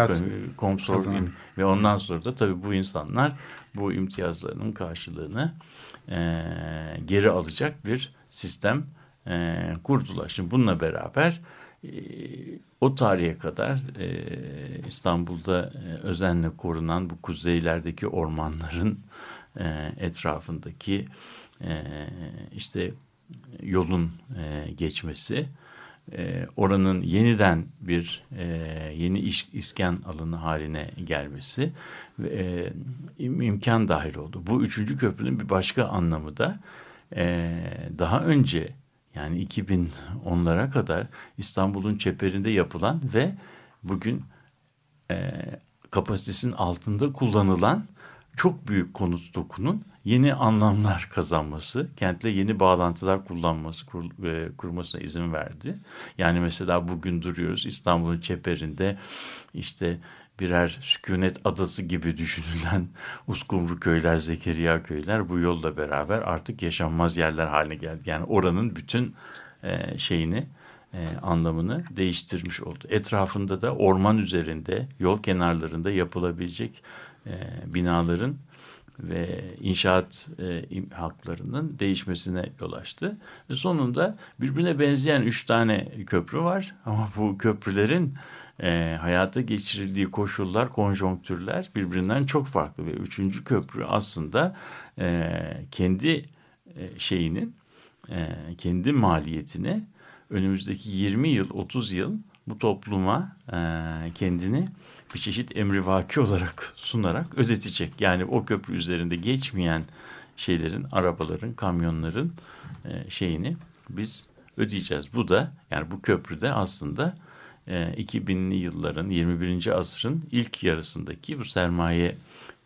S4: kazandı.
S5: ve ondan sonra da tabii bu insanlar bu imtiyazlarının karşılığını e, geri alacak bir sistem e, kurdular. Şimdi bununla beraber e, o tarihe kadar e, İstanbul'da e, özenle korunan bu kuzeylerdeki ormanların e, etrafındaki e, işte yolun e, geçmesi, e, oranın yeniden bir e, yeni iş, iskan alanı haline gelmesi e, im- imkan dahil oldu. Bu üçüncü köprünün bir başka anlamı da e, daha önce yani 2010'lara kadar İstanbul'un çeperinde yapılan ve bugün e, kapasitesinin altında kullanılan çok büyük konut stokunun yeni anlamlar kazanması, kentle yeni bağlantılar kullanması, kur, e, kurmasına izin verdi. Yani mesela bugün duruyoruz İstanbul'un çeperinde işte birer sükunet adası gibi düşünülen <laughs> Uskumru köyler, Zekeriya köyler bu yolla beraber artık yaşanmaz yerler haline geldi. Yani oranın bütün e, şeyini e, anlamını değiştirmiş oldu. Etrafında da orman üzerinde, yol kenarlarında yapılabilecek e, binaların ve inşaat e, haklarının değişmesine yol açtı. Ve sonunda birbirine benzeyen üç tane köprü var <laughs> ama bu köprülerin e, hayata geçirildiği koşullar, konjonktürler birbirinden çok farklı ve üçüncü köprü aslında e, kendi e, şeyinin, e, kendi maliyetini önümüzdeki 20 yıl, 30 yıl bu topluma e, kendini bir çeşit emrivaki olarak sunarak ödetecek. Yani o köprü üzerinde geçmeyen şeylerin, arabaların, kamyonların e, şeyini biz ödeyeceğiz. Bu da yani bu köprüde aslında e, 2000'li yılların 21. asrın ilk yarısındaki bu sermaye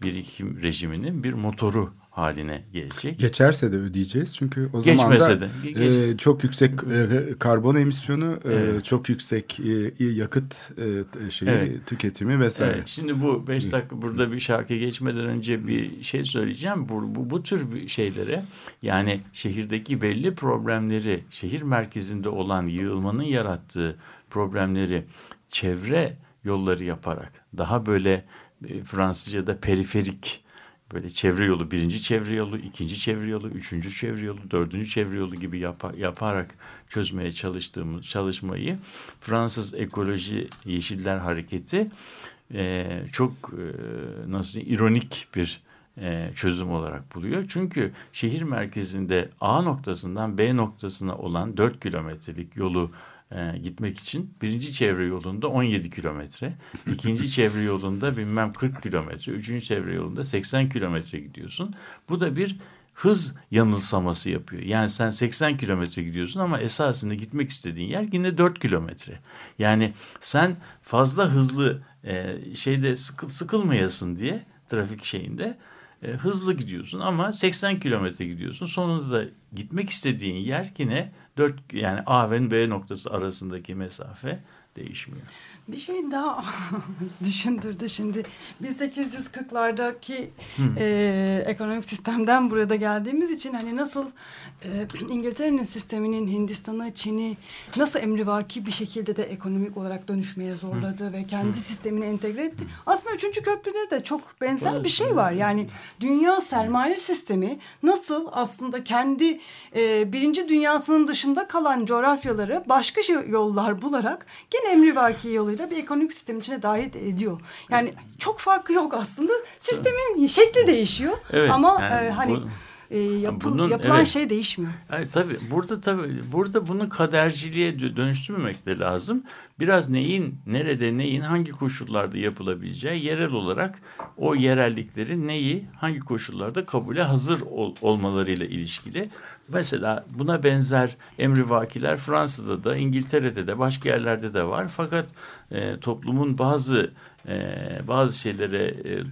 S5: birikim rejiminin bir motoru haline gelecek.
S4: Geçerse de ödeyeceğiz çünkü o zaman da e, çok yüksek e, karbon emisyonu, e,
S5: Evet.
S4: çok yüksek e, yakıt e, şeyi
S5: Evet.
S4: tüketimi vesaire.
S5: Evet, şimdi bu beş dakika burada bir şarkı geçmeden önce bir şey söyleyeceğim. Bu, bu, bu tür şeylere yani şehirdeki belli problemleri, şehir merkezinde olan yığılmanın yarattığı problemleri çevre yolları yaparak daha böyle e, Fransızca'da periferik böyle çevre yolu, birinci çevre yolu, ikinci çevre yolu, üçüncü çevre yolu, dördüncü çevre yolu gibi yapa- yaparak çözmeye çalıştığımız çalışmayı Fransız Ekoloji Yeşiller Hareketi e, çok e, nasıl ironik bir e, çözüm olarak buluyor. Çünkü şehir merkezinde A noktasından B noktasına olan 4 kilometrelik yolu e, gitmek için birinci çevre yolunda 17 kilometre, ikinci çevre yolunda bilmem 40 kilometre, üçüncü çevre yolunda 80 kilometre gidiyorsun. Bu da bir hız yanılsaması yapıyor. Yani sen 80 kilometre gidiyorsun ama esasında gitmek istediğin yer yine 4 kilometre. Yani sen fazla hızlı e, şeyde sıkıl, sıkılmayasın diye trafik şeyinde e, hızlı gidiyorsun ama 80 kilometre gidiyorsun. Sonunda da gitmek istediğin yer yine 4 yani A ve B noktası arasındaki mesafe değişmiyor.
S3: Bir şey daha <laughs> düşündürdü şimdi. 1840'lardaki e, ekonomik sistemden burada geldiğimiz için hani nasıl e, İngiltere'nin sisteminin Hindistan'ı, Çin'i nasıl emrivaki bir şekilde de ekonomik olarak dönüşmeye zorladı ve kendi sistemini entegre etti. Aslında üçüncü köprüde de çok benzer bir şey var. Yani dünya sermaye sistemi nasıl aslında kendi e, birinci dünyasının dışında kalan coğrafyaları başka şey, yollar bularak gene emrivaki yoluyla bir ekonomik sistemin içine dahil ediyor. Yani çok farkı yok aslında. Sistemin şekli değişiyor
S5: Evet,
S3: ama
S5: yani
S3: e, hani
S5: bu-
S3: e, yapı-
S5: bunun-
S3: yapılan
S5: evet.
S3: şey değişmiyor.
S5: Evet, tabii burada tabii burada bunu kaderciliğe dö- dönüştürmemek de lazım. Biraz neyin, nerede, neyin, hangi koşullarda yapılabileceği yerel olarak o yerelliklerin neyi, hangi koşullarda kabule hazır ol- olmalarıyla ilişkili Mesela buna benzer emrivakiler Fransa'da da İngiltere'de de başka yerlerde de var. Fakat e, toplumun bazı e, bazı şeylere e,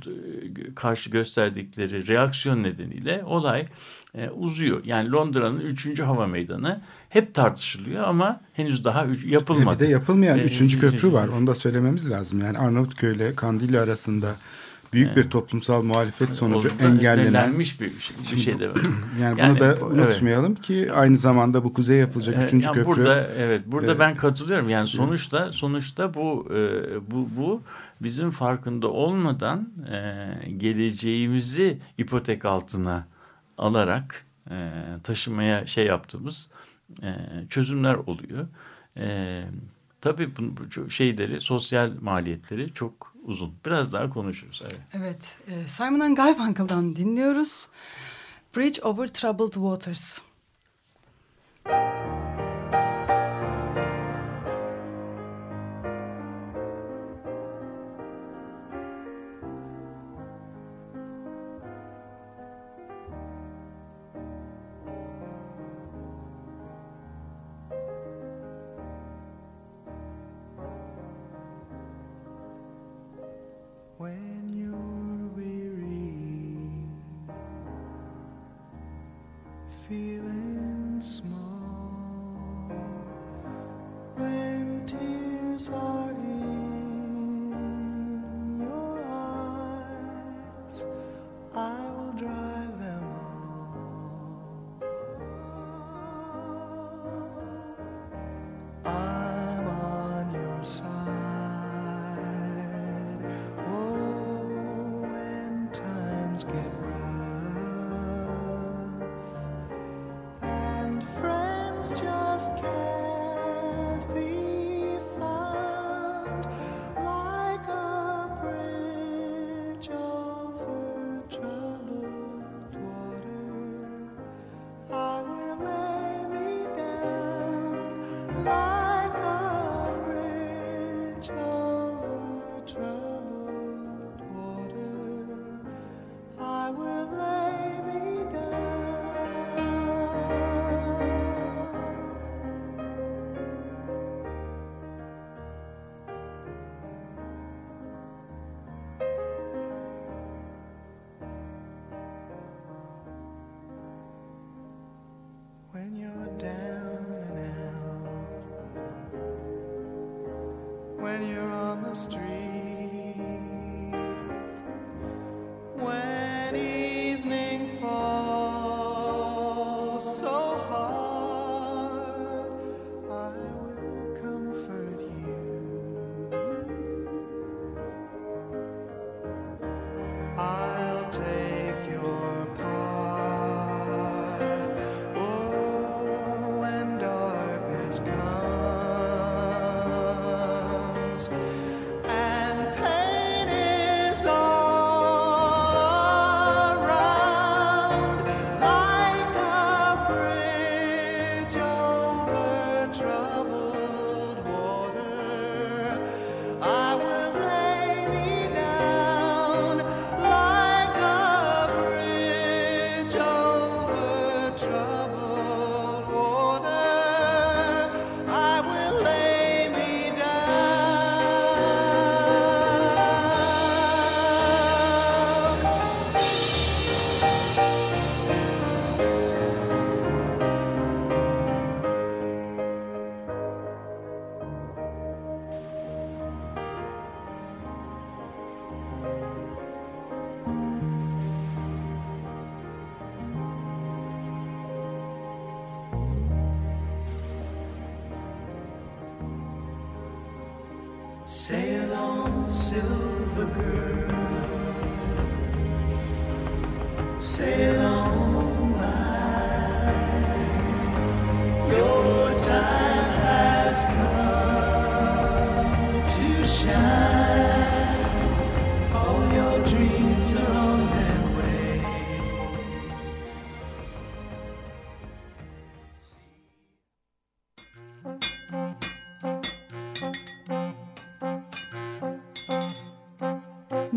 S5: karşı gösterdikleri reaksiyon nedeniyle olay e, uzuyor. Yani Londra'nın 3. hava meydanı hep tartışılıyor ama henüz daha üç, yapılmadı.
S4: Bir de yapılmayan
S5: E,
S4: üçüncü köprü var. Onu da söylememiz lazım. Yani Arnavutköy ile Kandilli arasında büyük bir toplumsal muhalefet sonucu
S5: Orada
S4: engellenen
S5: engellenmiş bir, şey- bir şey de var.
S4: yani, <clears throat>
S5: Yani
S4: bunu da unutmayalım ki aynı zamanda bu kuzeye yapılacak
S5: Evet,
S4: üçüncü
S5: yani
S4: köprü
S5: Burada evet burada
S4: e,
S5: ben katılıyorum. Yani sonuçta sonuçta bu e, bu bu bizim farkında olmadan e, geleceğimizi ipotek altına alarak e, taşımaya şey yaptığımız e, çözümler oluyor. E, tabii bu, bu şeyleri sosyal maliyetleri çok uzun. Biraz daha konuşuruz. Evet.
S3: Evet, e, Simon and Garfunkel'dan dinliyoruz. Bridge Over Troubled Waters.
S6: When street, Sail on, silver girl. Sail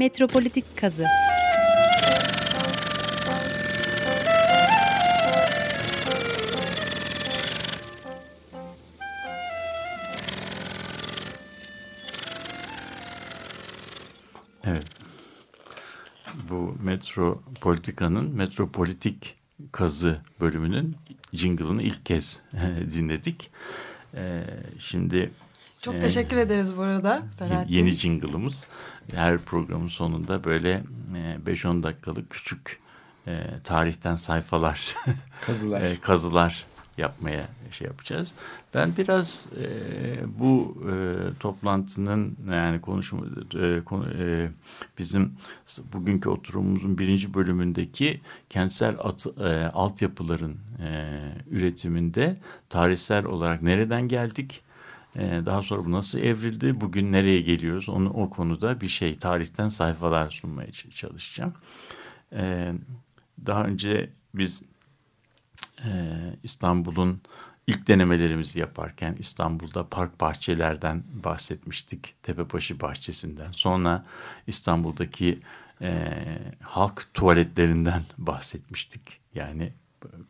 S7: metropolitik kazı.
S5: Evet. Bu metro politikanın metropolitik kazı bölümünün jingle'ını ilk kez <laughs> dinledik. Ee, şimdi
S3: çok
S5: e,
S3: teşekkür ederiz bu arada Selahattin.
S5: yeni jingle'ımız her programın sonunda böyle e, 5-10 dakikalık küçük e, tarihten sayfalar <laughs>
S4: Kazılar.
S5: e, kazılar yapmaya şey yapacağız. Ben biraz e, bu e, toplantının yani konuşma e, konu, e, bizim bugünkü oturumumuzun birinci bölümündeki kentsel at, e, altyapıların e, üretiminde tarihsel olarak nereden geldik? E, daha sonra bu nasıl evrildi? Bugün nereye geliyoruz? Onu o konuda bir şey tarihten sayfalar sunmaya çalışacağım. E, daha önce biz e, İstanbul'un ilk denemelerimizi yaparken İstanbul'da park bahçelerden bahsetmiştik. Tepebaşı bahçesinden. Sonra İstanbul'daki e, halk tuvaletlerinden <laughs> bahsetmiştik. Yani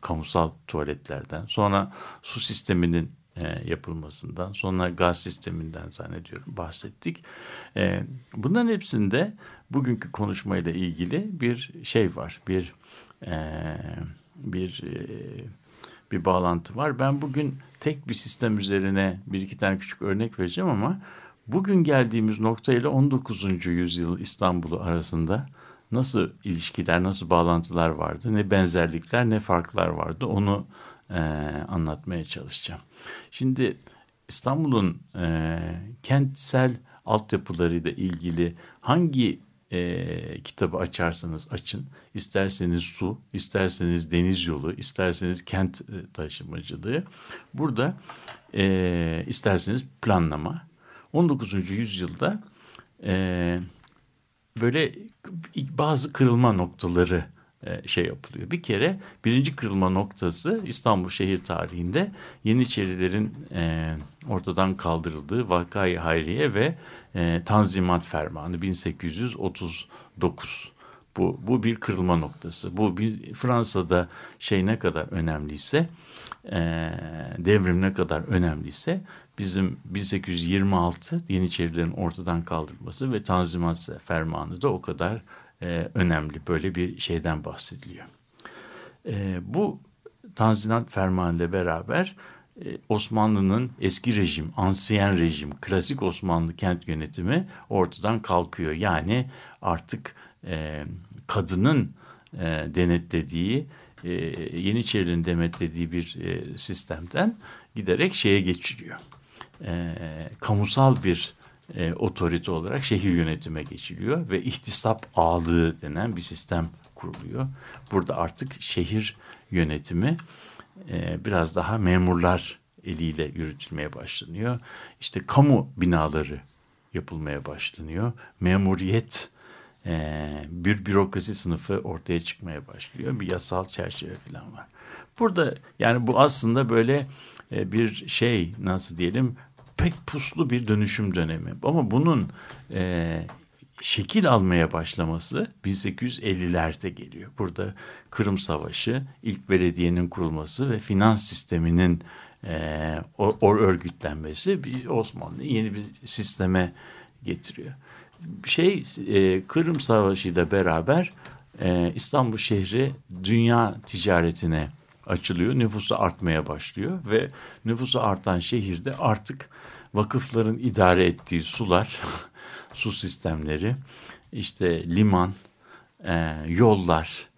S5: kamusal tuvaletlerden. Sonra su sisteminin e, yapılmasından. Sonra gaz sisteminden zannediyorum bahsettik. E, bunların hepsinde bugünkü konuşmayla ilgili bir şey var. Bir e, bir e, bir bağlantı var. Ben bugün tek bir sistem üzerine bir iki tane küçük örnek vereceğim ama bugün geldiğimiz nokta ile 19. yüzyıl İstanbul'u arasında nasıl ilişkiler, nasıl bağlantılar vardı, ne benzerlikler, ne farklar vardı onu anlatmaya çalışacağım. Şimdi İstanbul'un e, kentsel altyapılarıyla ilgili hangi e, kitabı açarsanız açın. İsterseniz su, isterseniz deniz yolu, isterseniz kent e, taşımacılığı. Burada e, isterseniz planlama. 19. yüzyılda e, böyle bazı kırılma noktaları şey yapılıyor. Bir kere birinci kırılma noktası İstanbul şehir tarihinde Yeniçerilerin e, ortadan kaldırıldığı Vakayı Hayriye ve e, Tanzimat Fermanı 1839. Bu, bu bir kırılma noktası. Bu bir, Fransa'da şey ne kadar önemliyse e, devrim ne kadar önemliyse bizim 1826 Yeniçerilerin ortadan kaldırılması ve Tanzimat Fermanı da o kadar e, önemli. Böyle bir şeyden bahsediliyor. E, bu Tanzimat Fermanı ile beraber e, Osmanlı'nın eski rejim, ansiyen rejim, klasik Osmanlı kent yönetimi ortadan kalkıyor. Yani artık e, kadının e, denetlediği, e, Yeniçerilerin denetlediği bir e, sistemden giderek şeye geçiliyor. E, kamusal bir e, otorite olarak şehir yönetime geçiliyor ve ihtisap ağlığı denen bir sistem kuruluyor. Burada artık şehir yönetimi e, biraz daha memurlar eliyle yürütülmeye başlanıyor. İşte kamu binaları yapılmaya başlanıyor. Memuriyet e, bir bürokrasi sınıfı ortaya çıkmaya başlıyor. Bir yasal çerçeve falan var. Burada yani bu aslında böyle e, bir şey nasıl diyelim pek puslu bir dönüşüm dönemi. Ama bunun e, şekil almaya başlaması 1850'lerde geliyor. Burada Kırım Savaşı, ilk belediyenin kurulması ve finans sisteminin e, o, o örgütlenmesi bir Osmanlı yeni bir sisteme getiriyor. Şey e, Kırım Savaşı ile beraber e, İstanbul şehri dünya ticaretine açılıyor. Nüfusu artmaya başlıyor ve nüfusu artan şehirde artık vakıfların idare ettiği sular, <laughs> su sistemleri, işte liman, e, yollar,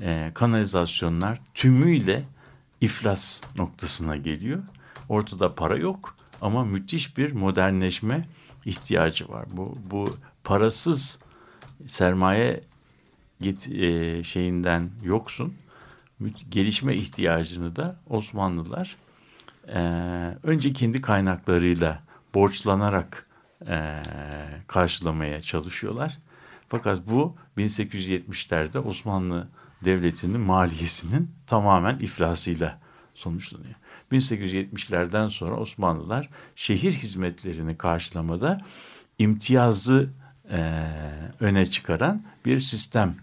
S5: e, kanalizasyonlar tümüyle iflas noktasına geliyor. Ortada para yok ama müthiş bir modernleşme ihtiyacı var. Bu, bu parasız sermaye get, e, şeyinden yoksun. Gelişme ihtiyacını da Osmanlılar e, önce kendi kaynaklarıyla borçlanarak e, karşılamaya çalışıyorlar. Fakat bu 1870'lerde Osmanlı Devleti'nin maliyesinin tamamen iflasıyla sonuçlanıyor. 1870'lerden sonra Osmanlılar şehir hizmetlerini karşılamada imtiyazı e, öne çıkaran bir sistem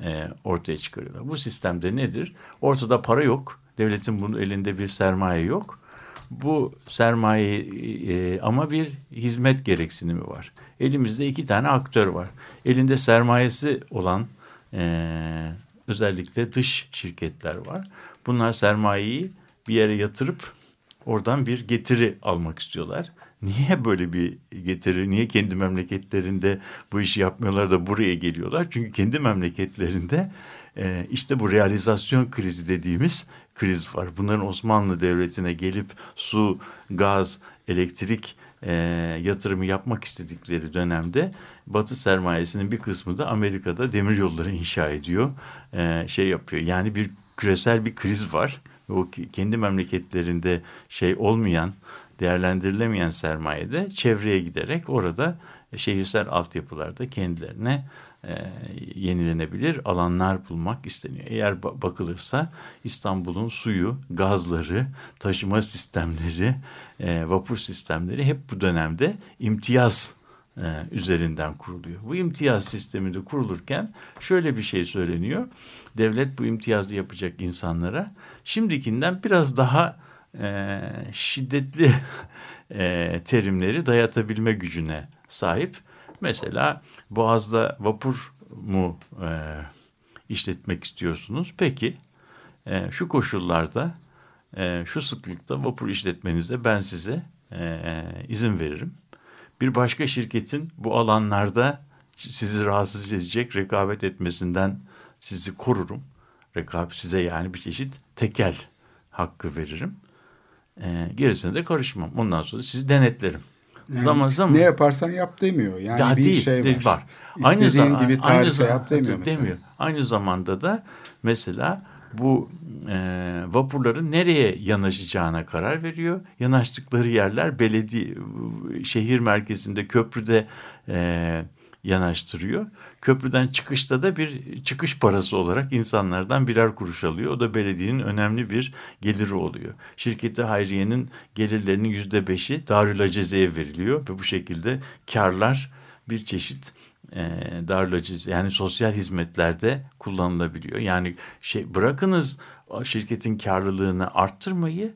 S5: e, ortaya çıkarıyorlar. Bu sistemde nedir? Ortada para yok. Devletin bunun elinde bir sermaye yok. Bu sermaye e, ama bir hizmet gereksinimi var. Elimizde iki tane aktör var. Elinde sermayesi olan e, özellikle dış şirketler var. Bunlar sermayeyi bir yere yatırıp oradan bir getiri almak istiyorlar. Niye böyle bir getiri, niye kendi memleketlerinde bu işi yapmıyorlar da buraya geliyorlar? Çünkü kendi memleketlerinde e, işte bu realizasyon krizi dediğimiz kriz var. Bunların Osmanlı Devleti'ne gelip su, gaz, elektrik e, yatırımı yapmak istedikleri dönemde Batı sermayesinin bir kısmı da Amerika'da demir yolları inşa ediyor, e, şey yapıyor. Yani bir küresel bir kriz var. O kendi memleketlerinde şey olmayan, değerlendirilemeyen sermayede çevreye giderek orada şehirsel altyapılarda kendilerine e, yenilenebilir alanlar bulmak isteniyor. Eğer bakılırsa İstanbul'un suyu, gazları, taşıma sistemleri, e, vapur sistemleri hep bu dönemde imtiyaz e, üzerinden kuruluyor. Bu imtiyaz sistemi de kurulurken şöyle bir şey söyleniyor. Devlet bu imtiyazı yapacak insanlara şimdikinden biraz daha e, şiddetli <laughs> e, terimleri dayatabilme gücüne sahip. Mesela Boğaz'da vapur mu e, işletmek istiyorsunuz? Peki e, şu koşullarda e, şu sıklıkta vapur işletmenize ben size e, izin veririm. Bir başka şirketin bu alanlarda sizi rahatsız edecek rekabet etmesinden sizi korurum. Rekabet size yani bir çeşit tekel hakkı veririm. E, gerisine de karışmam. Ondan sonra sizi denetlerim.
S4: Yani
S5: zaman zaman
S4: ne yaparsan yap demiyor. Yani
S5: ya
S4: bir
S5: değil,
S4: şey var.
S5: değil, var.
S4: İstediğin
S5: zam-
S4: gibi
S5: aynı
S4: tarife
S5: zam-
S4: yap demiyor mesela.
S5: demiyor. Aynı zamanda da mesela bu e, vapurların nereye yanaşacağına karar veriyor. Yanaştıkları yerler belediye şehir merkezinde köprüde e, yanaştırıyor. Köprüden çıkışta da bir çıkış parası olarak insanlardan birer kuruş alıyor. O da belediyenin önemli bir geliri oluyor. Şirketi Hayriye'nin gelirlerinin yüzde beşi Darül Aceze'ye veriliyor ve bu şekilde karlar bir çeşit e, Darül Aceze yani sosyal hizmetlerde kullanılabiliyor. Yani şey bırakınız şirketin karlılığını arttırmayı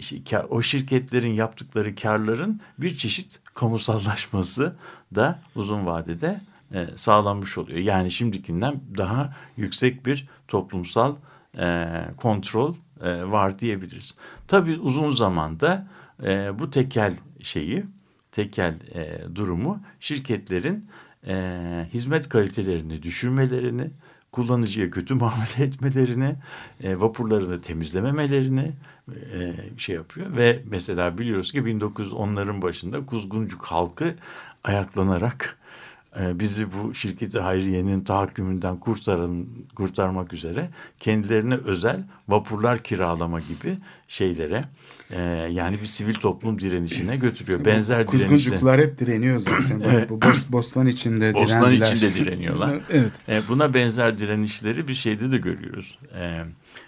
S5: şey, o şirketlerin yaptıkları karların bir çeşit kamusallaşması da uzun vadede e, sağlanmış oluyor. Yani şimdikinden daha yüksek bir toplumsal e, kontrol e, var diyebiliriz. Tabii uzun zamanda e, bu tekel şeyi, tekel e, durumu şirketlerin e, hizmet kalitelerini düşürmelerini, kullanıcıya kötü <laughs> muamele etmelerini, e, vapurlarını temizlememelerini e, şey yapıyor. Ve mesela biliyoruz ki 1910'ların başında Kuzguncuk halkı ayaklanarak bizi bu şirketi Hayriye'nin tahakkümünden kurtarın, kurtarmak üzere kendilerine özel vapurlar kiralama gibi şeylere e, yani bir sivil toplum direnişine götürüyor. Benzer
S4: Kuzguncuklar hep direniyor zaten.
S5: Evet.
S4: Bu bos, bostan içinde
S5: Bostan
S4: direndiler.
S5: içinde direniyorlar.
S4: evet.
S5: E, buna benzer direnişleri bir şeyde de görüyoruz. E,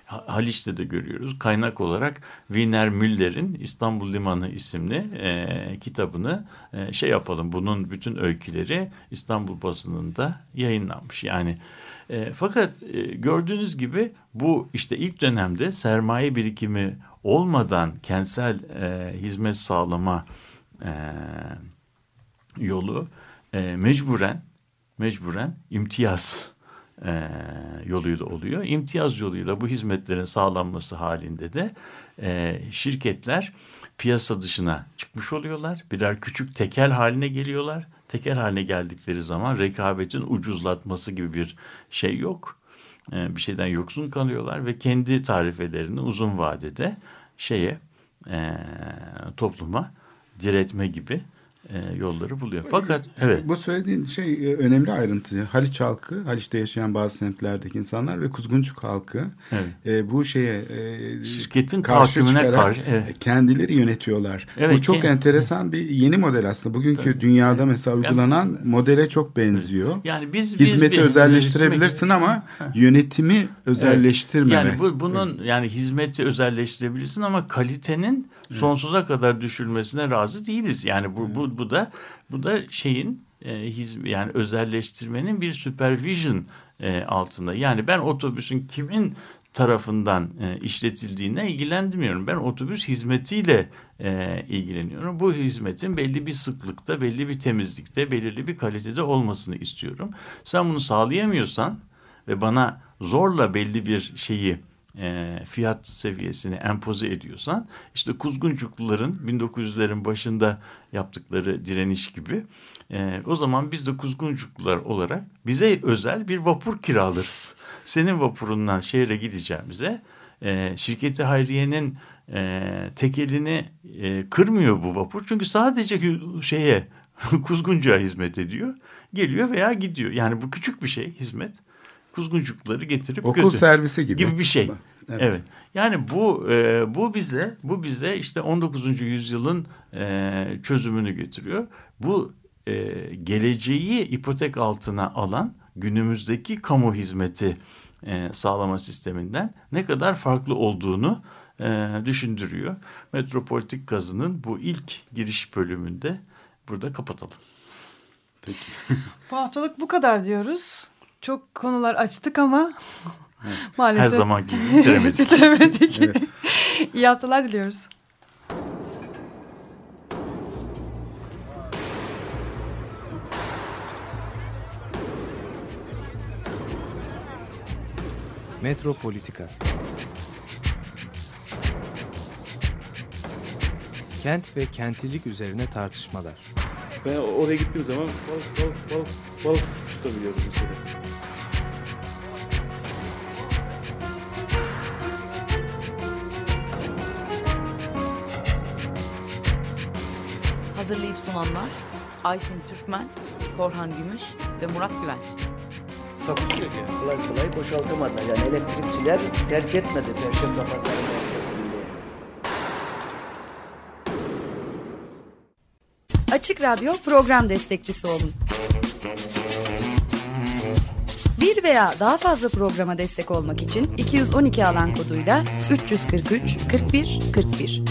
S5: Haliç'te de görüyoruz. Kaynak olarak Wiener Müller'in İstanbul Limanı isimli e, kitabını e, şey yapalım. Bunun bütün öyküleri İstanbul basınında yayınlanmış. Yani e, fakat e, gördüğünüz gibi bu işte ilk dönemde sermaye birikimi olmadan kentsel e, hizmet sağlama e, yolu e, mecburen mecburen imtiyaz e, yoluyla oluyor. İmtiyaz yoluyla bu hizmetlerin sağlanması halinde de e, şirketler piyasa dışına çıkmış oluyorlar. Birer küçük tekel haline geliyorlar. Tekel haline geldikleri zaman rekabetin ucuzlatması gibi bir şey yok. E, bir şeyden yoksun kalıyorlar ve kendi tarifelerini uzun vadede şeye e, topluma diretme gibi e, yolları buluyor. Fakat evet.
S4: Bu söylediğin şey e, önemli ayrıntı. Haliç halkı, Haliç'te yaşayan bazı semtlerdeki insanlar ve Kuzguncuk halkı
S5: Evet.
S4: e, bu şeye e,
S5: Şirketin
S4: karşı çıkarak
S5: karşı, evet.
S4: kendileri yönetiyorlar.
S5: Evet,
S4: bu çok
S5: ke-
S4: enteresan bir yeni model aslında. Bugünkü dünyada mesela uygulanan modele çok benziyor.
S5: Yani biz, biz
S4: Hizmeti
S5: bir-
S4: özelleştirebilirsin ama yönetimi özelleştirmeme.
S5: Yani bu, bunun yani hizmeti özelleştirebilirsin ama kalitenin sonsuza kadar düşülmesine razı değiliz. Yani bu bu bu da bu da şeyin e, hiz, yani özelleştirmenin bir supervision e, altında. Yani ben otobüsün kimin tarafından e, işletildiğine ilgilenmiyorum. Ben otobüs hizmetiyle e, ilgileniyorum. Bu hizmetin belli bir sıklıkta, belli bir temizlikte, belirli bir kalitede olmasını istiyorum. Sen bunu sağlayamıyorsan ve bana zorla belli bir şeyi e, fiyat seviyesini empoze ediyorsan işte Kuzguncukluların 1900'lerin başında yaptıkları direniş gibi e, o zaman biz de Kuzguncuklular olarak bize özel bir vapur kiralarız. Senin vapurundan şehre gideceğimize e, şirketi Hayriye'nin e, tekelini kırmıyor bu vapur. Çünkü sadece şeye <laughs> Kuzguncuğa hizmet ediyor. Geliyor veya gidiyor. Yani bu küçük bir şey hizmet. Kuzguncukları getirip
S4: Okul
S5: götür.
S4: servisi gibi.
S5: gibi bir şey.
S4: Evet.
S5: Evet. Yani bu e, bu bize bu bize işte 19. yüzyılın e, çözümünü getiriyor. Bu e, geleceği ipotek altına alan günümüzdeki kamu hizmeti e, sağlama sisteminden ne kadar farklı olduğunu e, düşündürüyor. Metropolitik kazının bu ilk giriş bölümünde burada kapatalım.
S3: Bu haftalık bu kadar diyoruz. Çok konular açtık ama <laughs> maalesef
S5: Her zaman gibi <laughs> bitiremedik.
S3: bitiremedik.
S4: Evet. <laughs>
S3: İyi haftalar diliyoruz.
S8: Metropolitika Kent ve kentlilik üzerine tartışmalar.
S1: Ben oraya gittiğim zaman balık balık balık balık tutabiliyorum mesela.
S9: Hazırlayıp sunanlar Aysin Türkmen, Korhan Gümüş ve Murat Güvenç.
S1: Takusuyor yani.
S2: Kolay kolay boşaltamadılar. Yani elektrikçiler terk etmedi Perşembe Pazarı merkezinde.
S7: Açık Radyo program destekçisi olun. Bir veya daha fazla programa destek olmak için 212 alan koduyla 343 41 41